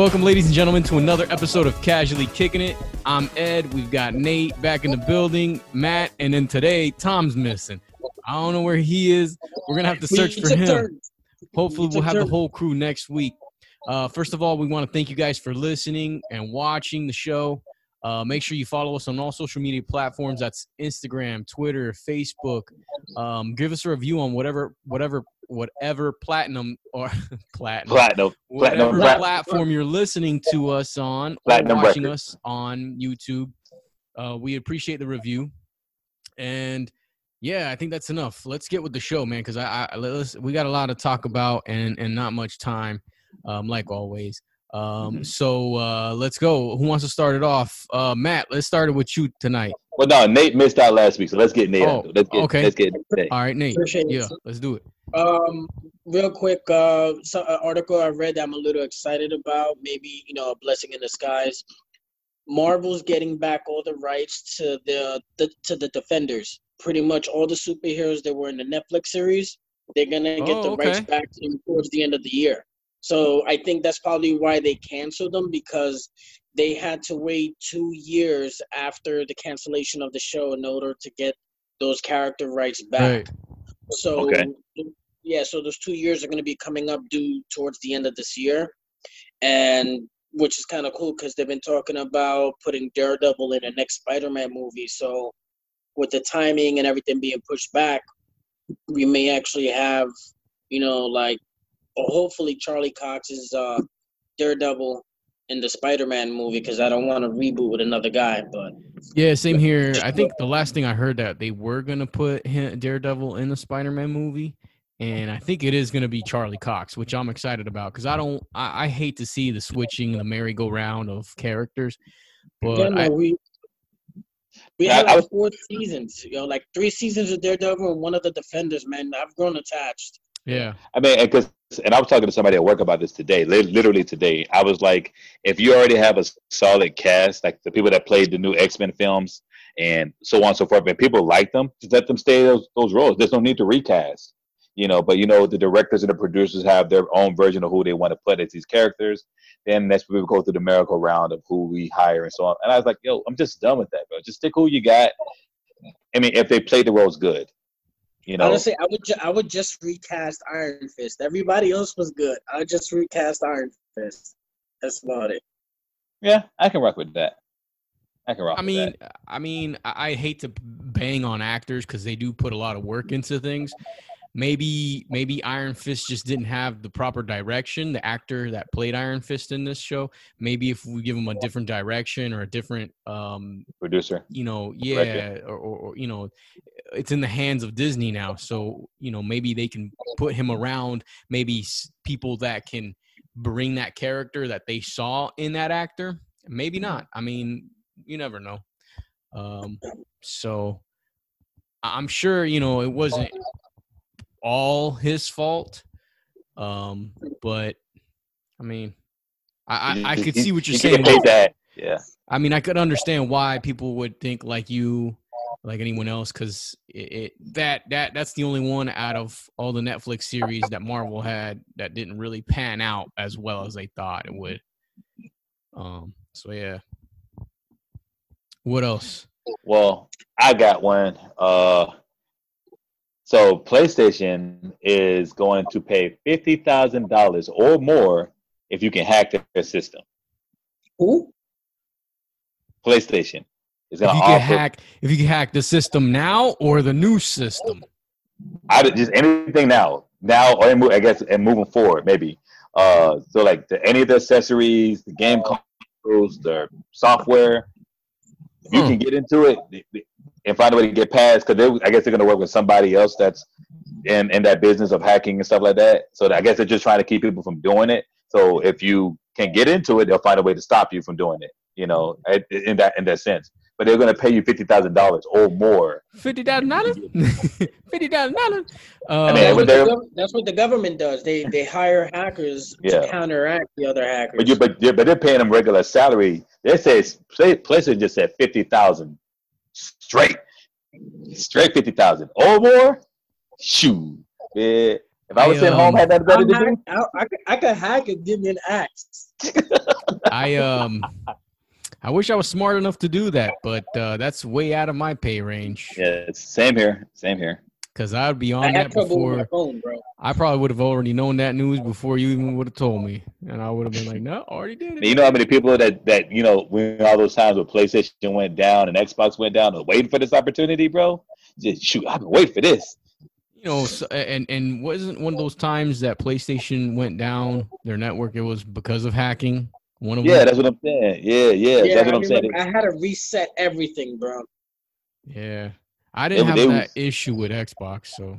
Welcome, ladies and gentlemen, to another episode of Casually Kicking It. I'm Ed. We've got Nate back in the building, Matt, and then today Tom's missing. I don't know where he is. We're gonna have to search for him. Hopefully, we'll have the whole crew next week. Uh, first of all, we want to thank you guys for listening and watching the show. Uh, make sure you follow us on all social media platforms. That's Instagram, Twitter, Facebook. Um, give us a review on whatever, whatever, whatever platinum or platinum, Platinum. whatever Platinum. platform you're listening to us on Platinum or watching record. us on YouTube. Uh, we appreciate the review, and yeah, I think that's enough. Let's get with the show, man, because I, I let's, we got a lot to talk about and and not much time, um, like always. Um, Mm-hmm. so uh, let's go. Who wants to start it off? Uh, Matt, let's start it with you tonight. Well, no, Nate missed out last week, so let's get Nate. Oh. Let's get. okay. Let's get Nate. All right, Nate. Appreciate it. Yeah, let's do it. Um, real quick, uh, so, an article I read that I'm a little excited about. Maybe you know, a blessing in disguise. Marvel's getting back all the rights to the, the to the Defenders. Pretty much all the superheroes that were in the Netflix series, they're gonna get Oh, the rights back towards the end of the year. So I think that's probably why they canceled them because they had to wait two years after the cancellation of the show in order to get those character rights back. Right. So Okay. yeah, so those two years are going to be coming up due towards the end of this year, and which is kind of cool because they've been talking about putting Daredevil in the next Spider-Man movie. So with the timing and everything being pushed back, we may actually have, you know, like or hopefully Charlie Cox's uh, Daredevil in the Spider-Man movie because I don't want to reboot with another guy, but Yeah, same here. I think the last thing I heard that they were gonna put him, Daredevil in the Spider-Man movie, and I think it is gonna be Charlie Cox, which I'm excited about because I don't, I, I hate to see the switching, the merry-go-round of characters, yeah, but no, I, we we had like four seasons, you know, like three seasons of Daredevil and one of the Defenders. Man, I've grown attached. Yeah, I mean, because and I was talking to somebody at work about this today, li- literally today. I was like, if you already have a solid cast, like the people that played the new X Men films and so on and so forth, and people like them, just let them stay those those roles. There's no need to recast, you know. But you know, the directors and the producers have their own version of who they want to put as these characters. Then that's where we go through the miracle round of who we hire and so on. And I was like, yo, I'm just done with that, bro. Just stick who you got. I mean, if they play the roles good, you know. Honestly, I would ju- I would just recast Iron Fist. Everybody else was good. I just recast Iron Fist. That's about it. Yeah, I can rock with that. I can rock. I with mean, that. I mean, I I hate to bang on actors because they do put a lot of work into things. Maybe, maybe Iron Fist just didn't have the proper direction. The actor that played Iron Fist in this show, maybe if we give him a different direction or a different, um, producer. you know, yeah, or, or, or you know, it's in the hands of Disney now. So you know, maybe they can put him around maybe people that can bring that character that they saw in that actor. Maybe not. I mean, you never know. Um, so I'm sure you know it wasn't all his fault. Um, but I mean, I I, I could see what you're saying. That. Yeah. I mean, I could understand why people would think like you, like anyone else, because it, it that that that's the only one out of all the Netflix series that Marvel had that didn't really pan out as well as they thought it would. Um. So yeah. What else? Well, I got one. Uh, so PlayStation is going to pay fifty thousand dollars or more if you can hack their system. Who? PlayStation is If going you to can offer hack, if you can hack the system now or the new system. I did just anything now, now or I guess and moving forward maybe. Uh, so like the, any of the accessories, the game consoles, the software, you Hmm. can get into it and find a way to get past. Because I guess they're going to work with somebody else that's in in that business of hacking and stuff like that. So I guess they're just trying to keep people from doing it. So if you can get into it, they'll find a way to stop you from doing it. You know, in- in that in that sense. But they're going to pay you fifty thousand dollars or more. Fifty thousand dollars. Fifty thousand dollars. I mean, That's Uh, what, the gov- that's what the government does. They they hire hackers Yeah. to counteract the other hackers. But you but you but they're paying them regular salary. They say places just said fifty thousand straight, straight fifty thousand or more. Shoot, yeah. If I was I, sitting home, had nothing better I'm to hack, do. I, I, could- I could hack and give me an axe. I um I wish I was smart enough to do that, but uh, that's way out of my pay range. Yeah, same here. Same here. Cause I'd be on had that trouble my before. phone, bro. I probably would have already known that news before you even would have told me, and I would have been like, "No, already did it." you know how many people that that you know when all those times when PlayStation went down and Xbox went down, are waiting for this opportunity, bro. Just shoot, I've been waiting for this. You know, so, and and wasn't one of those times that PlayStation went down their network? It was because of hacking. One of Yeah, them. that's what I'm saying. Yeah, yeah, Yeah, that's what I'm saying. remember I had to reset everything, bro. Yeah, I didn't It- have it that was- issue with Xbox, so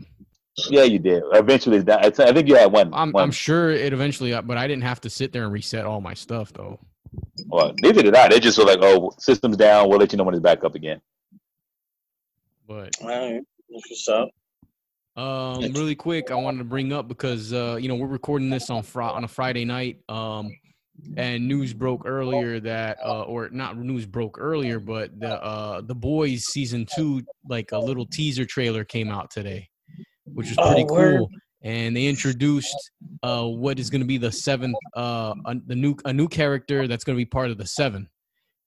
Yeah, you did. Eventually, it's down. I I think you had one. I'm one I'm sure it eventually. But I didn't have to sit there and reset all my stuff though. well, neither did I. They just were like, "Oh, system's down. We'll let you know when it's back up again." But All right, what's up. Um, really quick, I wanted to bring up because uh, you know we're recording this on Fri on a Friday night. Um, and news broke earlier that, uh, or not news broke earlier, but the uh, the boys season two, like a little teaser trailer came out today, which was pretty Oh, cool. And they introduced uh, what is going to be the seventh, uh, a, the new a new character that's going to be part of the seven.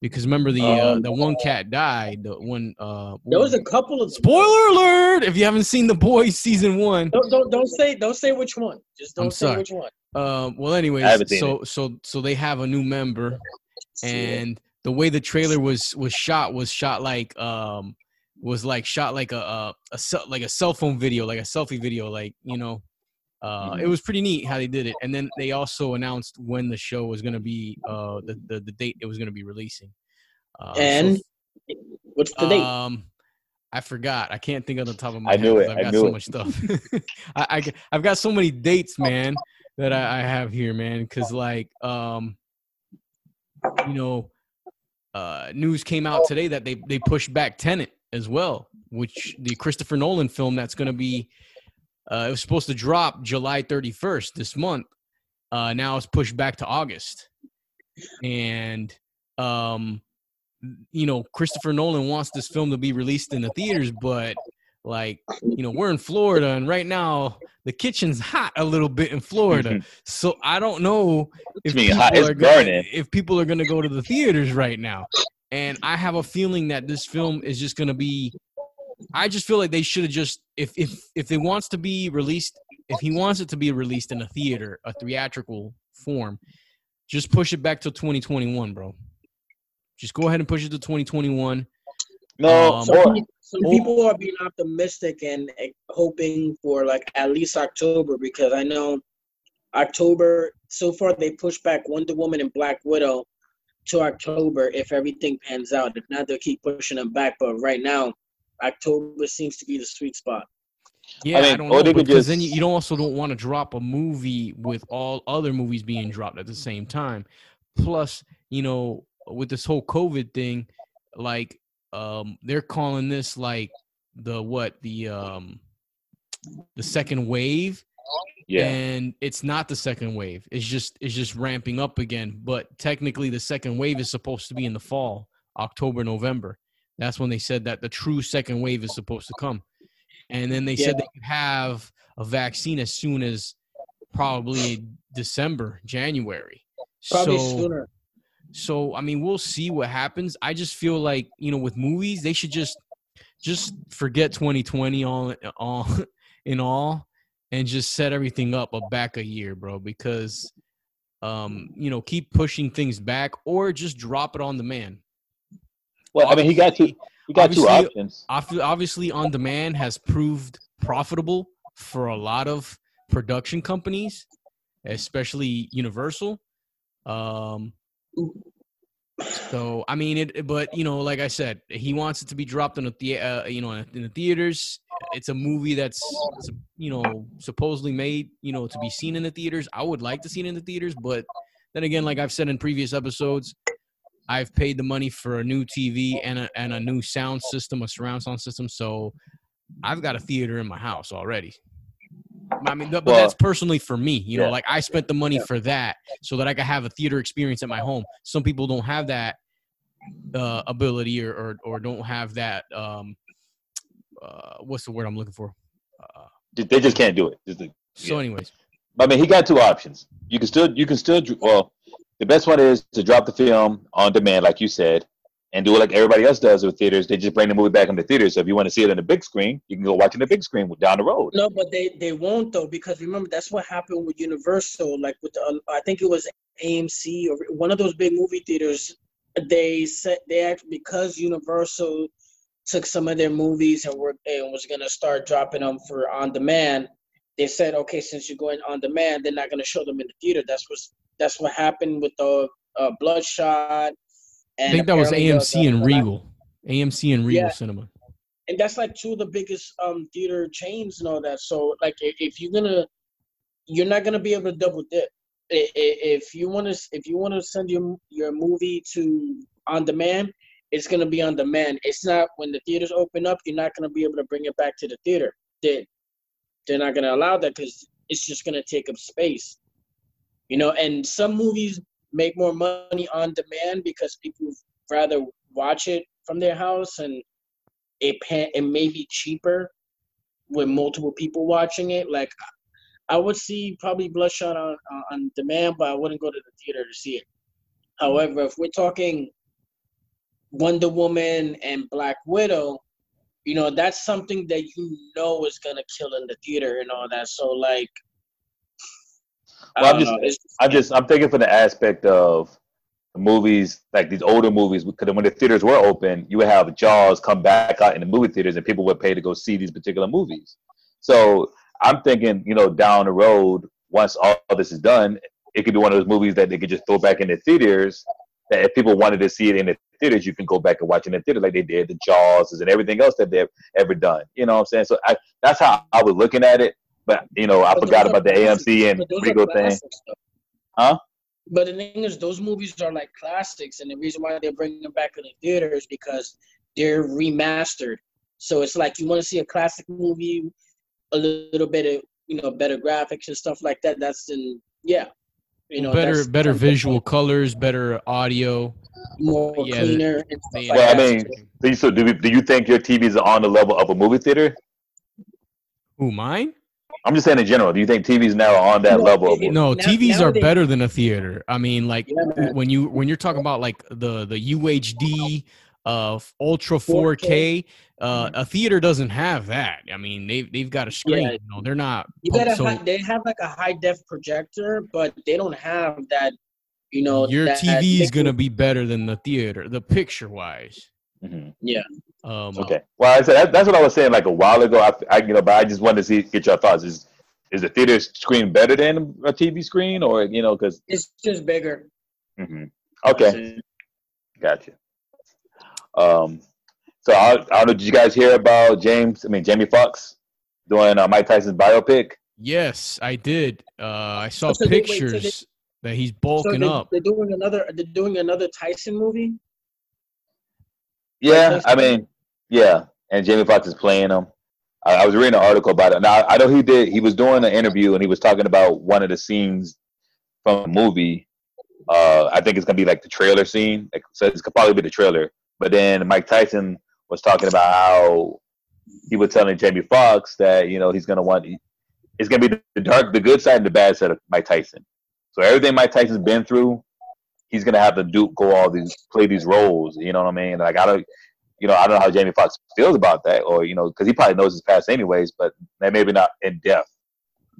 Because remember the uh, Um, the one cat died. The one uh, There was a couple of spoiler alert if you haven't seen the boys season one. Don't, don't don't say don't say which one. Just don't I'm say sorry. which one. Um, well, anyways, I haven't so so so they have a new member, and the way the trailer was was shot was shot like um was like shot like a a, a cell, like a cell phone video, like a selfie video, like you know. Uh, it Mhm. was pretty neat how they did it, and then they also announced when the show was going to be, uh, the, the the date it was going to be releasing. Uh, so and what's the date? um, I forgot. I can't think on the top of my I head. knew 'cause it. I've I got knew so it. much stuff. I, I g- I've got so many dates, man, that I, I have here, man. Because like, um, you know, uh, news came out today that they they pushed back Tenet as well, which the Christopher Nolan film that's going to be. Uh, it was supposed to drop July 31st this month. Uh, now it's pushed back to August, and um, you know, Christopher Nolan wants this film to be released in the theaters, but like, you know, we're in Florida and right now the kitchen's hot a little bit in Florida. so I don't know if mean people? Are gonna, if people are going to go to the theaters right now. And I have a feeling that this film is just going to be I just feel like they should have just if if if it wants to be released if he wants it to be released in a theater, a theatrical form, just push it back to 2021, bro. Just go ahead and push it to 2021. No, Um, Some, or, some people are being optimistic and hoping for like at least October because I know October so far they pushed back Wonder Woman and Black Widow to October if everything pans out. If not, they'll keep pushing them back. But right now, October seems to be the sweet spot. Yeah, I, mean, don't know they could because then you, you don't also don't want to drop a movie with all other movies being dropped at the same time. Plus, you know, with this whole COVID thing, like um they're calling this like the what the um the second wave? Yeah, and it's not the second wave. It's just it's just ramping up again but technically the second wave is supposed to be in the fall october november. That's when they said that the true second wave is supposed to come. And then they said Yeah. they could have a vaccine as soon as probably december january. Probably so sooner. So I mean, we'll see what happens. I just feel like you know, with movies, they should just just forget 2020 all all in all, and just set everything up a back a year, bro. Because um, you know, keep pushing things back, or just drop it on demand. well, I mean, he got two. He got two options. Obviously, on demand has proved profitable for a lot of production companies, especially Universal. Um, so I mean it, but you know, like I said, he wants it to be dropped in the, uh, you know, in the theaters. It's a movie that's you know supposedly made you know to be seen in the theaters. I would like to see it in the theaters, but then again, like I've said in previous episodes, I've paid the money for a new TV and a and a new sound system, a surround sound system. So I've got a theater in my house already. I mean, but Well, that's personally for me. You know, yeah. like I spent the money Yeah. for that so that I could have a theater experience at my home. Some people don't have that uh, ability or, or or don't have that. Um, uh, what's the word I'm looking for? Uh, They just can't do it. Just So, anyways, I mean, he got two options. You can still, you can still, well, the best one is to drop the film on demand, like you said, and do it like everybody else does with theaters. They just bring the movie back in the theaters. So if you want to see it on the big screen, you can go watch it on the big screen down the road. No, but they they won't though because remember that's what happened with Universal. Like with the, uh, I think it was AMC or one of those big movie theaters. They said they actually because Universal took some of their movies and were and was gonna start dropping them for on demand. They said, okay, since you're going on demand, they're not gonna show them in the theater. That's what that's what happened with the uh, Bloodshot. I think that was AMC and Regal. AMC and Regal Yeah. Cinema. and that's like two of the biggest um theater chains and all that. So like if, if you're gonna, you're not gonna be able to double dip. If you want to, if you want to send your your movie to on demand, it's gonna be on demand. It's not when the theaters open up. You're not gonna be able to bring it back to the theater. They they're not gonna allow that because it's just gonna take up space. You know, and some movies make more money on demand because people rather watch it from their house and it pa- it may be cheaper with multiple people watching it. Like I would see probably Bloodshot on on- demand, but I wouldn't go to the theater to see it. However, if we're talking Wonder Woman and Black Widow, you know that's something that you know is gonna kill in the theater and all that. So like, Well, I'm just- uh, know. I'm just, I'm thinking for the aspect of the movies, like these older movies, because when the theaters were open, you would have Jaws come back out in the movie theaters, and people would pay to go see these particular movies. So I'm thinking, you know, down the road, once all this is done, it could be one of those movies that they could just throw back in the theaters. That if people wanted to see it in the theaters, you can go back and watch it in the theater, like they did the Jaws and everything else that they've ever done. You know what I'm saying? So I, that's how I was looking at it. But you know, I But forgot about the. AMC and But Regal thing. though. Huh? But the thing is, those movies are like classics, and the reason why they're bringing them back in the theater is because they're remastered. So it's like you want to see a classic movie, a little bit of you know better graphics and stuff like that. That's in yeah, you know better that's better something visual colors, better audio. more yeah, cleaner and stuff they- like I mean, do you, so do, we, do you think your TV is on the level of a movie theater? Who mine? I'm just saying in general. Do you think TVs now are on that No, level? It- No, now- TVs are better than a theater. I mean, like Yeah, when you when you're talking about like the the UHD, uh, ultra 4K, uh, a theater doesn't have that. I mean, they they've got a screen. Yeah. You know, they're not. You gotta so hi- they have like a high def projector, but they don't have that. You know, your TV is gonna be better than the theater, the picture wise. Mhm. Um, Okay. Well, I said that, that's what I was saying like a while ago. I, I you know, but I just wanted to see get your thoughts. Is is the theater screen better than a TV screen, or you know, because It's just bigger. okay, gotcha. Um, so I, I don't know. Did you guys hear about James? I mean, Jamie Foxx doing uh, Mike Tyson's biopic? Yes, I did. Uh, I saw So they- wait, so they- pictures that he's So bulking they, up. they're doing another. They're doing another Tyson movie. Yeah, Tyson? I mean, yeah, and Jamie Foxx is playing him. I, I was reading an article about it. Now I know he did. He was doing an interview and he was talking about one of the scenes from the movie. Uh, I think it's gonna be like the trailer scene. Like, so it's could probably be the trailer. But then Mike Tyson was talking about how he was telling Jamie Foxx that you know he's gonna want. It's gonna be the dark, the good side and the bad side of Mike Tyson. So everything Mike Tyson's been through, he's gonna have to do go all these play these roles. You know what I mean? Like I don't, you know, I don't know how Jamie Foxx feels about that, or you know, because he probably knows his past anyways, but maybe not in depth.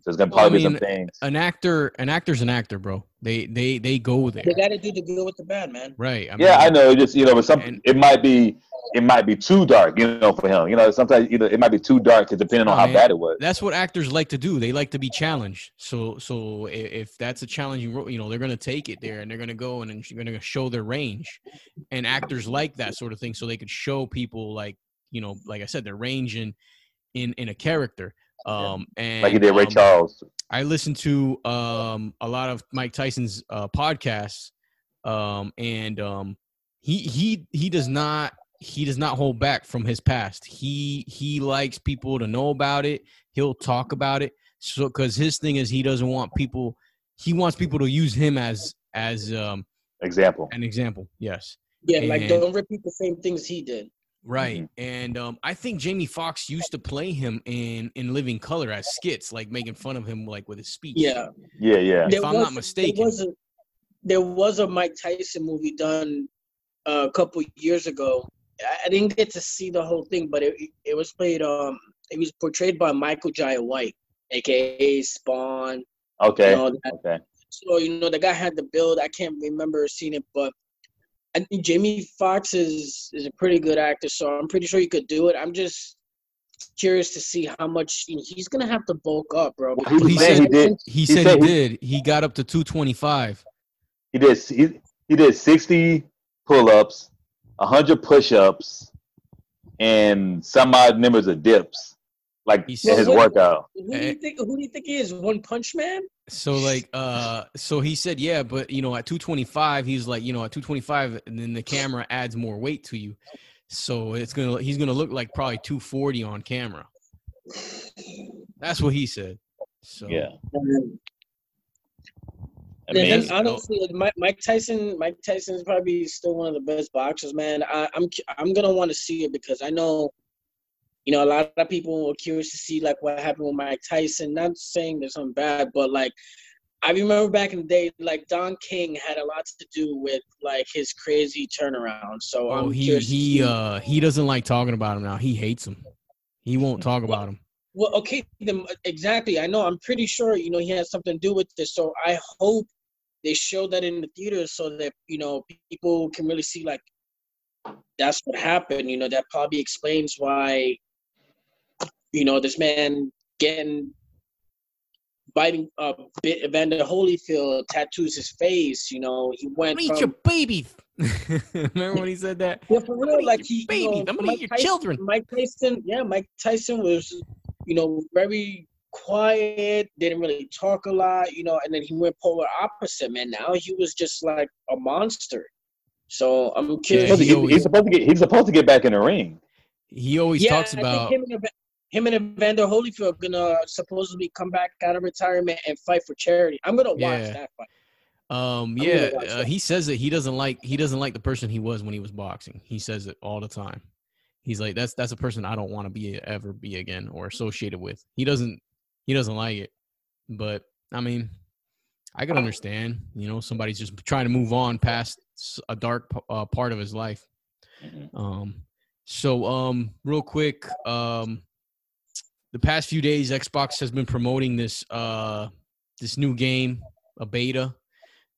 So it's gonna Well, I probably be some things. An actor, an actor's an actor, bro. They they they go there, They got to do the good with the bad, man. right? I yeah, I know. It just you know, but some and- it might be it might be too dark, you know, for him. You know, sometimes you know it might be too dark, 'cause depending on Oh, how man. bad it was. that's what actors like to do. They like to be challenged. So so if that's a challenging role, you know, they're gonna take it there and they're gonna go and then they're gonna show their range. And actors like that sort of thing, so they could show people like you know, like I said, their range in in in a character. Um, and Like he did Ray um, Charles. I listened to um, a lot of Mike Tyson's uh, podcasts, um, and um, he he he does not he does not hold back from his past. He he likes people to know about it. He'll talk about it. So because his thing is he doesn't want people. He wants people to use him as as um, Example. an example. Yes. Yeah, like don't repeat the same things he did. Right. Mm-hmm. And um, I think Jamie Foxx used to play him in in Living Color as skits, like making fun of him like with his speech. Yeah. Yeah, yeah. If There I'm was- not mistaken. There was a, there was a Mike Tyson movie done uh, a couple years ago. I, I didn't get to see the whole thing, but it it was played. Um, it was portrayed by Michael Jai White, aka Spawn. Okay. You know, that- Okay. so you know the guy had the build. I can't remember seeing it, but I think Jamie Foxx is is a pretty good actor, so I'm pretty sure he could do it. I'm just curious to see how much you know, he's gonna have to bulk up, bro. Well, he He said- he did. he he said said he he- did. He got up to 225. He did. He, he did sixty pull-ups, hundred push-ups, and some odd numbers of dips, like He in said- his Well, what- workout. Who do Eh. you think? Who do you think he is? One Punch Man? So like uh so he said yeah, but you know at 225 he's like, you know, at 225 and then the camera adds more weight to you. So it's going to he's going to look like probably 240 on camera. That's what he said. So Yeah. I And mean, that's- honestly, like, Mike, Mike Tyson, Mike Tyson is probably still one of the best boxers, man. I, I'm I'm gonna want to see it because I know, you know, a lot of people were curious to see like what happened with Mike Tyson. Not saying there's something bad, but like I remember back in the day, like Don King had a lot to do with like his crazy turnaround. So oh I'm he he uh he doesn't like talking about him now. He hates him. He won't talk about him. Well, okay, then exactly. I know. I'm pretty sure you know he has something to do with this. So I hope they show that in the theaters so that you know people can really see like that's what happened. You know that probably explains why you know this man getting biting uh bit Evander Holyfield tattoos his face. You know he went I'm gonna eat from your baby. Remember when he said that? yeah, for I'm real, like your he, you babies. know, I'm gonna Mike eat your Tyson- children. Mike Tyson, yeah, Mike Tyson was, you know, very quiet, didn't really talk a lot, you know, and then he went polar opposite, man. Now he was just like a monster. So I'm he's, curious. supposed to he get, he's supposed to get. He's supposed to get back in the ring. He always yeah, talks I about think him and, Ev- him and Evander Holyfield gonna supposedly come back out of retirement and fight for charity. I'm gonna watch Yeah. that fight. Um, yeah, uh, that. he says that he doesn't like he doesn't like the person he was when he was boxing. He says it all the time. He's like, that's that's a person I don't want to be ever be again or associated with. He doesn't he doesn't like it. But I mean, I can understand. You know, somebody's just trying to move on past a dark uh, part of his life. Mhm. Um, so um, real quick, um, the past few days, Xbox has been promoting this uh this new game, a beta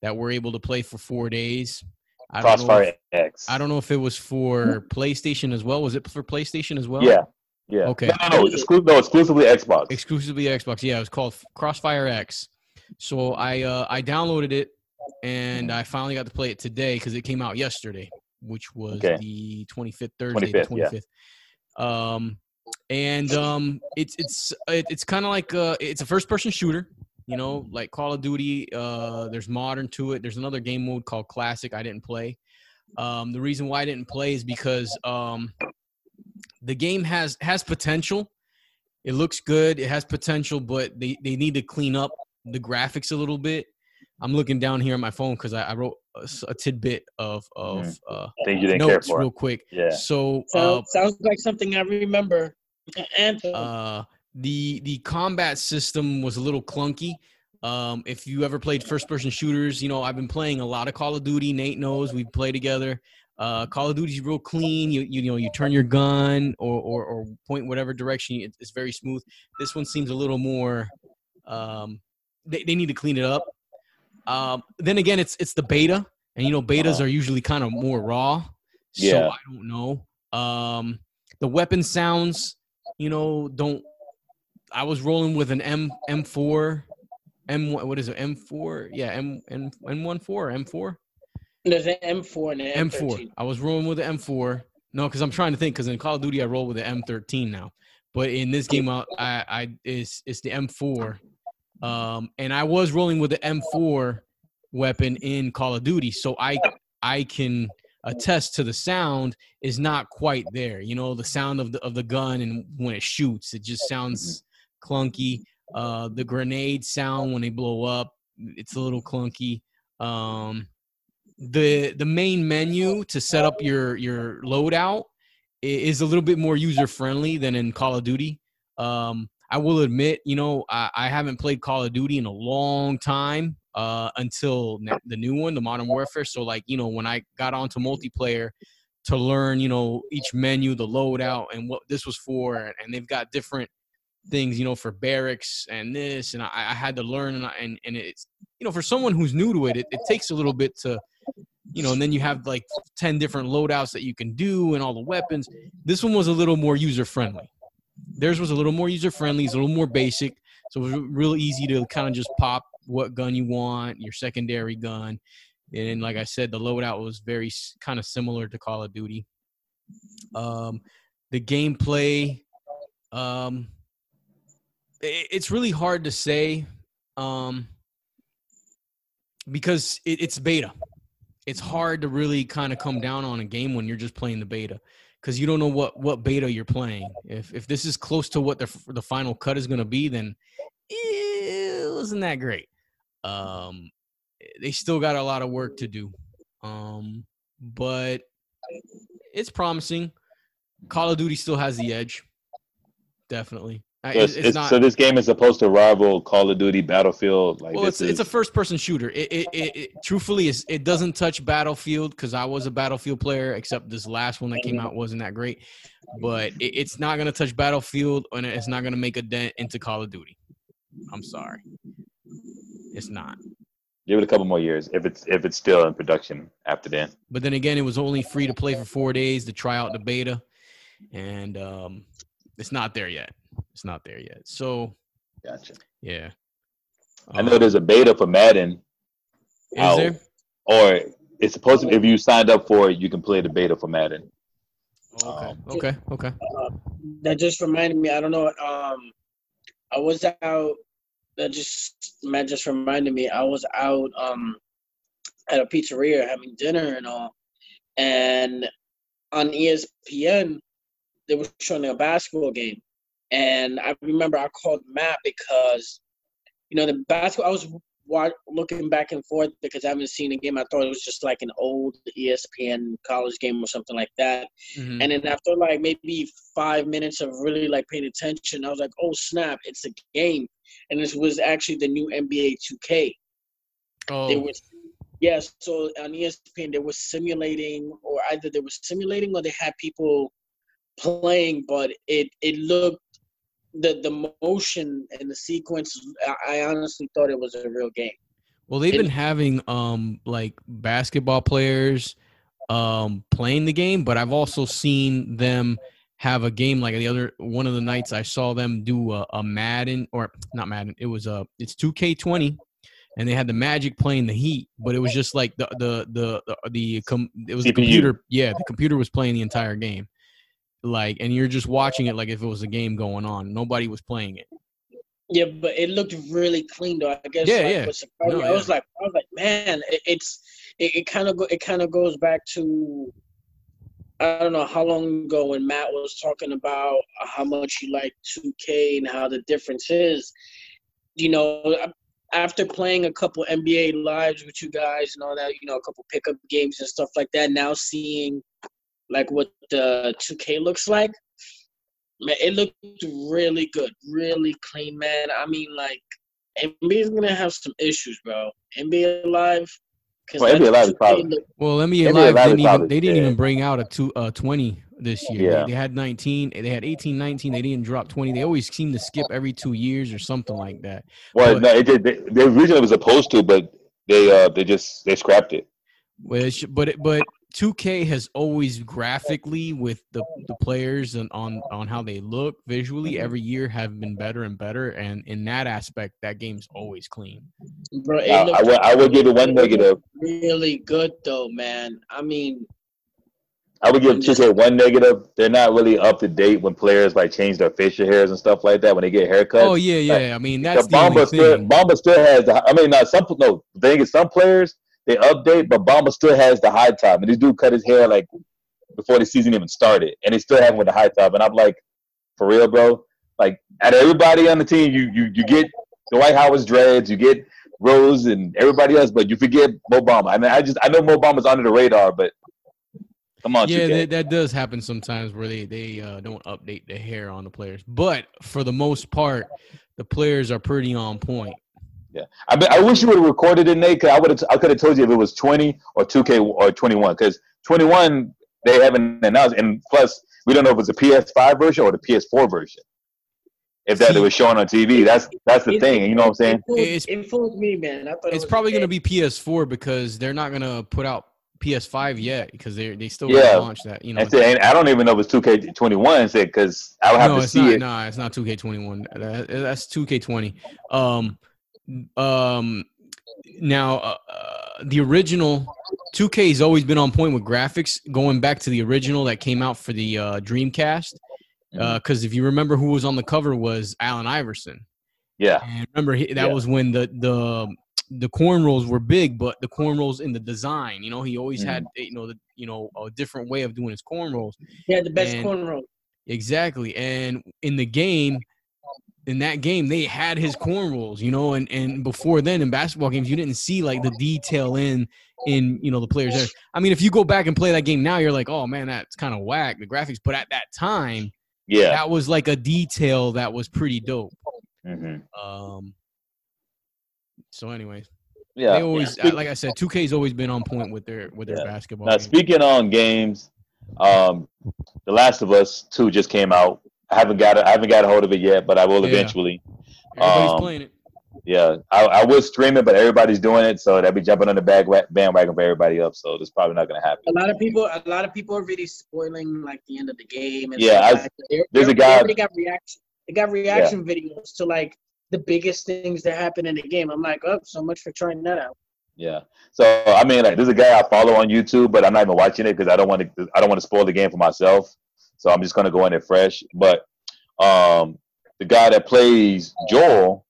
that we're able to play for four days. I don't know. Crossfire If, X. I don't know if it was for PlayStation as well. Was it for PlayStation as well? Yeah. Yeah. Okay. No, no, no. Exclu- no, exclusively Xbox. exclusively Xbox. Yeah, it was called Crossfire X. So I uh, I downloaded it and I finally got to play it today because it came out yesterday, which was Okay. the 25th Thursday, the 25th, yeah. 25th. Um, and um, it's it's it's kind of like uh, it's a first person shooter. You know, like Call of Duty. Uh, there's modern to it. There's another game mode called Classic. I didn't play. Um, the reason why I didn't play is because um, the game has has potential. It looks good. It has potential, but they, they need to clean up the graphics a little bit. I'm looking down here on my phone because I, I wrote a, s- a tidbit of of uh, Things you didn't care notes for. real quick. Yeah. So uh, Sounds, sounds like something I remember. Anthem. uh, the the combat system was a little clunky. Um, if you ever played first person shooters, you know I've been playing a lot of Call of Duty. Nate knows we play together. Uh, Call of Duty's real clean. You, you know you turn your gun or or, or point whatever direction. It, it's very smooth. This one seems a little more. Um, they they need to clean it up. Um, then again, it's it's the beta, and you know betas Uh-huh. are usually kind of more raw. Yeah. So I don't know. Um, the weapon sounds, you know, don't. I was rolling with an M M4, M what is it M4? Yeah, M M M14 or M4 There's an M4 and an M4. M13. I was rolling with the M4. No, because I'm trying to think. Because in Call of Duty, I roll with the M13 now. But in this game, I, I, I it's it's the M4. Um, and I was rolling with the M4 weapon in Call of Duty, so I I can attest to the sound is not quite there. You know, the sound of the of the gun and when it shoots, it just sounds clunky. Uh, the grenade sound when they blow up, it's a little clunky. Um, the the main menu to set up your your loadout is a little bit more user friendly than in Call of Duty. Um, I will admit, you know, I, I, haven't played Call of Duty in a long time uh, until the new one, the Modern Warfare. So, like, you know, when I got onto multiplayer to learn, you know, each menu, the loadout, and what this was for, and they've got different things, you know, for barracks and this, and I, I had to learn, and, and and it's, you know, for someone who's new to it, it, it takes a little bit to you know, and then you have like 10 different loadouts that you can do and all the weapons. This one was a little more user friendly. Theirs was a little more user friendly, it's a little more basic. So it was real easy to kind of just pop what gun you want, your secondary gun. And like I said, the loadout was very kind of similar to Call of Duty. Um, the gameplay, um, it, it's really hard to say um, because it, it's beta it's hard to really kind of come down on a game when you're just playing the beta because you don't know what what beta you're playing. If if this is close to what the the final cut is going to be, then it wasn't that great. Um, they still got a lot of work to do, um, but it's promising. Call of Duty still has the edge, definitely. So, it's, it's, not, so this game is supposed to rival Call of Duty Battlefield. Like well, it's, is, it's a first person shooter. It, it, it, it truthfully is it doesn't touch Battlefield because I was a Battlefield player. Except this last one that came out wasn't that great. But it's not gonna touch Battlefield and it's not gonna make a dent into Call of Duty. I'm sorry, it's not. Give it a couple more years if it's if it's still in production after then. But then again, it was only free to play for four days to try out the beta, and um, it's not there yet. It's not there yet. So, gotcha. Yeah. I know um, there's a beta for Madden. Is out, there? Or it's supposed to. If you signed up for it, you can play the beta for Madden. Okay. Um, okay. Okay. Uh, that just reminded me. I don't know. Um, I was out. That just Matt just reminded me. I was out um at a pizzeria having dinner and all, and on ESPN they were showing a basketball game, and I remember I called Matt because, you know, the basketball, I was looking back and forth because I haven't seen a game. I thought it was just like an old ESPN college game or something like that. Mm-hmm. And then after like maybe five minutes of really like paying attention, I was like, oh snap, it's a game. And this was actually the new NBA 2K. Oh. They were. Yeah, so on ESPN, they were simulating, or either they were simulating or they had people playing, but it it looked the the motion and the sequence. I, honestly thought it was a real game. Well, they've been having um like basketball players um playing the game, but I've also seen them have a game like the other one of the nights I saw them do a, a Madden or not Madden. It was a it's 2K20 and they had the Magic playing the Heat, but it was just like the the the the, the com, it was CPU. the computer. Yeah, the computer was playing the entire game like and you're just watching it like if it was a game going on nobody was playing it. Yeah but it looked really clean though i guess yeah, like, yeah. No, i was like i was like man it, it's it kind of go, it kind of goes back to i don't know how long ago when matt was talking about how much he liked 2k and how the difference is. You know after playing a couple nba lives with you guys and all that you know a couple pickup games and stuff like that now seeing like what the 2K looks like, man, it looked really good, really clean, man. I mean, like NBA is gonna have some issues, bro. NBA Live. Well, NBA Live is probably. Well, NBA, NBA Live, Live didn't even they didn't even bring out a two uh, 20 this year. Yeah. They, they, had 19, they had 18, 19. They didn't drop 20. They always seem to skip every two years or something like that. Well, but, no, it did. They, they originally was supposed to, but they uh they just they scrapped it. Which, but it, but 2K has always graphically with the, the players and on on how they look visually mm-hmm. every year have been better and better and in that aspect that game's always clean. Bro, I, I, would, I would give it one negative. Really good though, man. I mean, I would give 2K one negative. They're not really up to date when players like change their facial hairs and stuff like that when they get haircuts. Oh yeah, yeah. Like, I mean that's the, the Bamba still Bamba still has the. I mean, not some no. The thing is, some players they update, but Bamba still has the high top. And this dude cut his hair like before the season even started, and he still have him with the high top. And I'm like, for real, bro. Like, out of everybody on the team, you you you get Dwight Howard's dreads, you get Rose and everybody else, but you forget Mo Bamba. I mean, I just I know Mo Bamba's under the radar, but Come on, yeah, that, that does happen sometimes where they they uh, don't update the hair on the players, but for the most part, the players are pretty on point. Yeah, I mean, I wish you would have recorded it, Nate. Cause I would have, I could have told you if it was twenty or two K or twenty one. Because twenty one they haven't announced, and plus we don't know if it's a PS five version or the PS four version. If that it was shown on TV, that's that's the It- thing. You know what I'm saying? It fooled, It's- it fooled me, man. I thought It's was probably going to be PS4 because they're not going to put out PS5 yet because they they still Yeah. yeah. launch that. You know, And, say, and I don't even know if it's two K twenty one. Said because I would have no, to it's see not. it. No, it's not 2K21. That's 2K20. Um, um, now uh, uh, the original 2K has always been on point with graphics, going back to the original that came out for the uh, Dreamcast. Mm-hmm. Because if you remember, who was on the cover was Allen Iverson. Yeah, And remember, he, that Yeah. was when the the the cornrows were big, but the cornrows in the design. You know, he always had you know the you know a different way of doing his cornrows. Yeah, the best and- cornrow. Exactly. And in the game, in that game, they had his cornrows, you know, and, and before then in basketball games, you didn't see like the detail in in you know the players there. I mean, if you go back and play that game now, you're like, oh man, that's kind of whack, the graphics. But at that time, yeah. that was like a detail that was pretty dope. hmm Um so anyways, Yeah. they always Speak- like I said, 2K's always been on point with their with their Yeah. basketball. Now games. speaking on games, um, The Last of Us Two just came out. I haven't got it. I haven't got a hold of it yet, but I will Yeah. eventually. Everybody's um, playing it. Yeah, I, I would stream it, but everybody's doing it, so they'll be jumping on the bag, bandwagon for everybody up. So it's probably not going to happen. A lot of people, a lot of people are really spoiling like the end of the game. And Yeah, stuff I- like there's a guy- They already got reaction. They got reaction videos to like the biggest things that happen in the game. I'm like, oh, so much for trying that out. Yeah. So I mean, like, there's a guy I follow on YouTube, but I'm not even watching it because I don't want to. I don't want to spoil the game for myself. So I'm just going to go in there fresh. But um, the guy that plays Joel,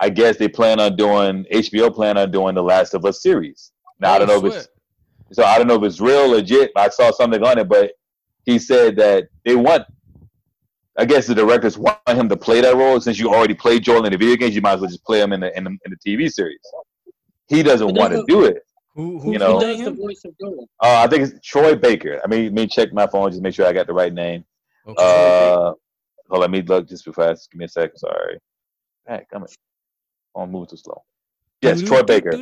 I guess they plan on doing HBO plan on doing the Last of Us series. Now I don't know Oh, if it's sweat. So I don't know if it's real legit. I saw something on it, but he said that they want. I guess the directors want him to play that role since you already played Joel in the video games. You might as well just play him in the in the, in the TV series. He doesn't want to do it. Who, who you know- Who does the voice of Joel? Uh, I think it's Troy Baker. I mean, let me check my phone just make sure I got the right name. Okay. Uh, hold on, let me look just before. I give me a second. Sorry. Hey, come on. I'm moving too slow. Yes, Troy Baker.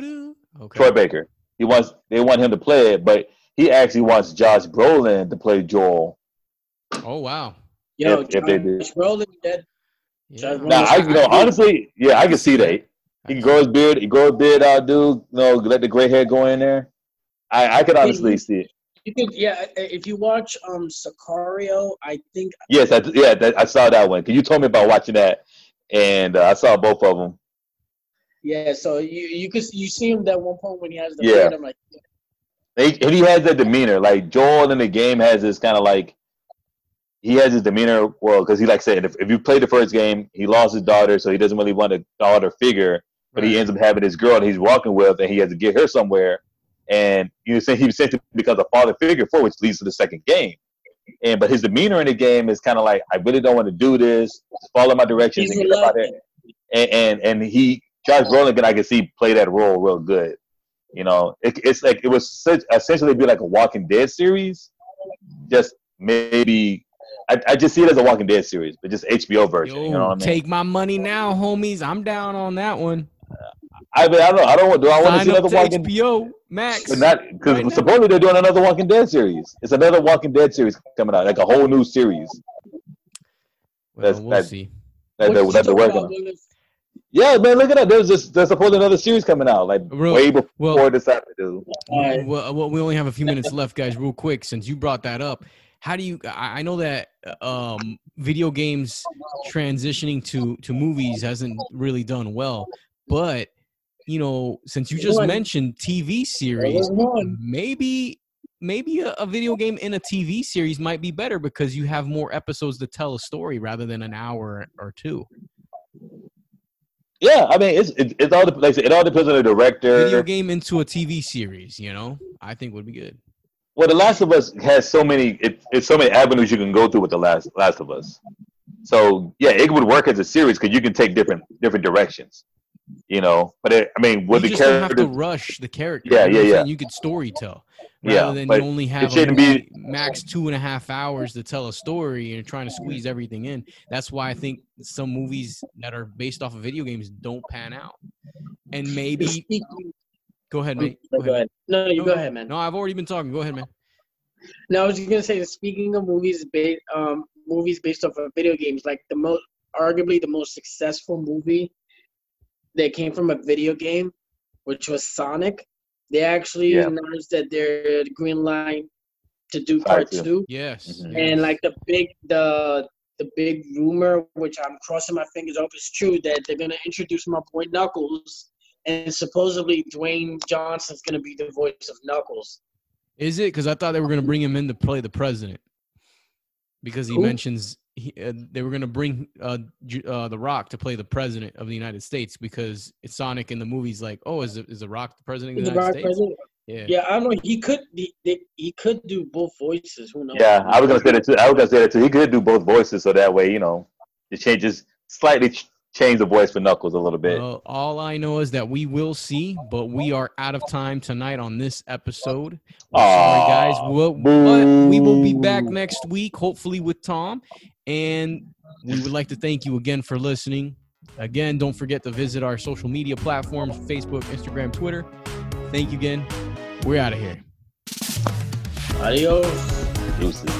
Okay. Troy Baker. He wants. They want him to play it, but he actually wants Josh Brolin to play Joel. Oh wow. Yo, If- if they do. Josh Brolin, that Yeah. Now, I you know honestly, yeah, I can see that. He can grow his beard. He grow his beard out, dude. Know, let the gray hair go in there. I I could honestly see it. you could, yeah. If you watch um Sicario, I think Yes, I, yeah, that, I saw that one. Cause you told me about watching that, and uh, I saw both of them. yeah. So you you could you see him that one point when he has the Yeah. beard. I'm like, He, and he has that demeanor. Like Joel in the game has this kind of like he has his demeanor. Well, because he like said, if, if you play the first game, he lost his daughter, so he doesn't really want a daughter figure. But he ends up having this girl that he's walking with, and he has to get her somewhere. And you know, he essentially becomes a father figure for, which leads to the second game. And but his demeanor in the game is kind of like, I really don't want to do this. Just follow my directions he's and get up out here reluctant. and and, and he Josh Brolin I can see play that role real good. You know, it, it's like it was such essentially be like a Walking Dead series, just maybe. I, I just see it as a Walking Dead series, but just HBO version. Yo, you know what I mean? take my money now, homies. I'm down on that one. I mean, I don't. I don't. Do I want to Sign see up another to Walking? HBO Max. But not because Right now. supposedly they're doing another Walking Dead series. It's another Walking Dead series coming out, like a whole new series. well, that's- we'll that- see. That, that, that they're working on. Yeah, man, look at that. There's just there's supposedly another series coming out, like Real- way before well- this happened, dude. Alright. Well, well, we only have a few minutes left, guys. Real quick, since you brought that up, how do you? I I know that um, video games transitioning to to movies hasn't really done well, but you know, since you just mentioned TV series, maybe maybe a, a video game in a TV series might be better because you have more episodes to tell a story rather than an hour or two. Yeah, I mean, it's it, it's all like it all depends on the director. Video game into a TV series, you know, I think would be good. Well, The Last of Us has so many it, it's so many avenues you can go through with The Last Last of Us. So yeah, it would work as a series because you can take different different directions. You know, but it, I mean, with you the just don't have character, to rush the character. Yeah, you know yeah, yeah. You could story tell rather Yeah, than but you only have a shouldn't be- max two and a half hours to tell a story and you're trying to squeeze everything in. That's why I think some movies that are based off of video games don't pan out. And maybe go ahead, mate. go ahead. No, you go ahead, man. No, I've already been talking. Go ahead, man. No, I was just gonna say, speaking of movies, based um, movies based off of video games, like the most, arguably the most successful movie that came from a video game, which was Sonic. They actually Yeah. announced that they're green line to do Part part two. two, Yes. Mhm. and like the big the the big rumor, which I'm crossing my fingers hope is true, that they're gonna introduce my boy Knuckles, and supposedly Dwayne Johnson's gonna be the voice of Knuckles. Is it? Because I thought they were going to bring him in to play the president. Because he Who? mentions he, uh, they were going to bring uh, J- uh, the Rock to play the president of the United States because it's Sonic in the movies. Like, oh, is is the Rock the president of the the United Rock States? president? Yeah. Yeah, I don't know. He could he, he, he could do both voices. Who knows? yeah, I was gonna say that too. I was gonna say that too. He could do both voices, so that way, you know, it changes slightly ch- change the voice for Knuckles a little bit. Well, all I know is that we will see, but we are out of time tonight on this episode. We're sorry, guys. We'll, but we will be back next week, hopefully with Tom. And we would like to thank you again for listening. Again, don't forget to visit our social media platforms Facebook, Instagram, Twitter. Thank you again. We're out of here. Adios. Deuces.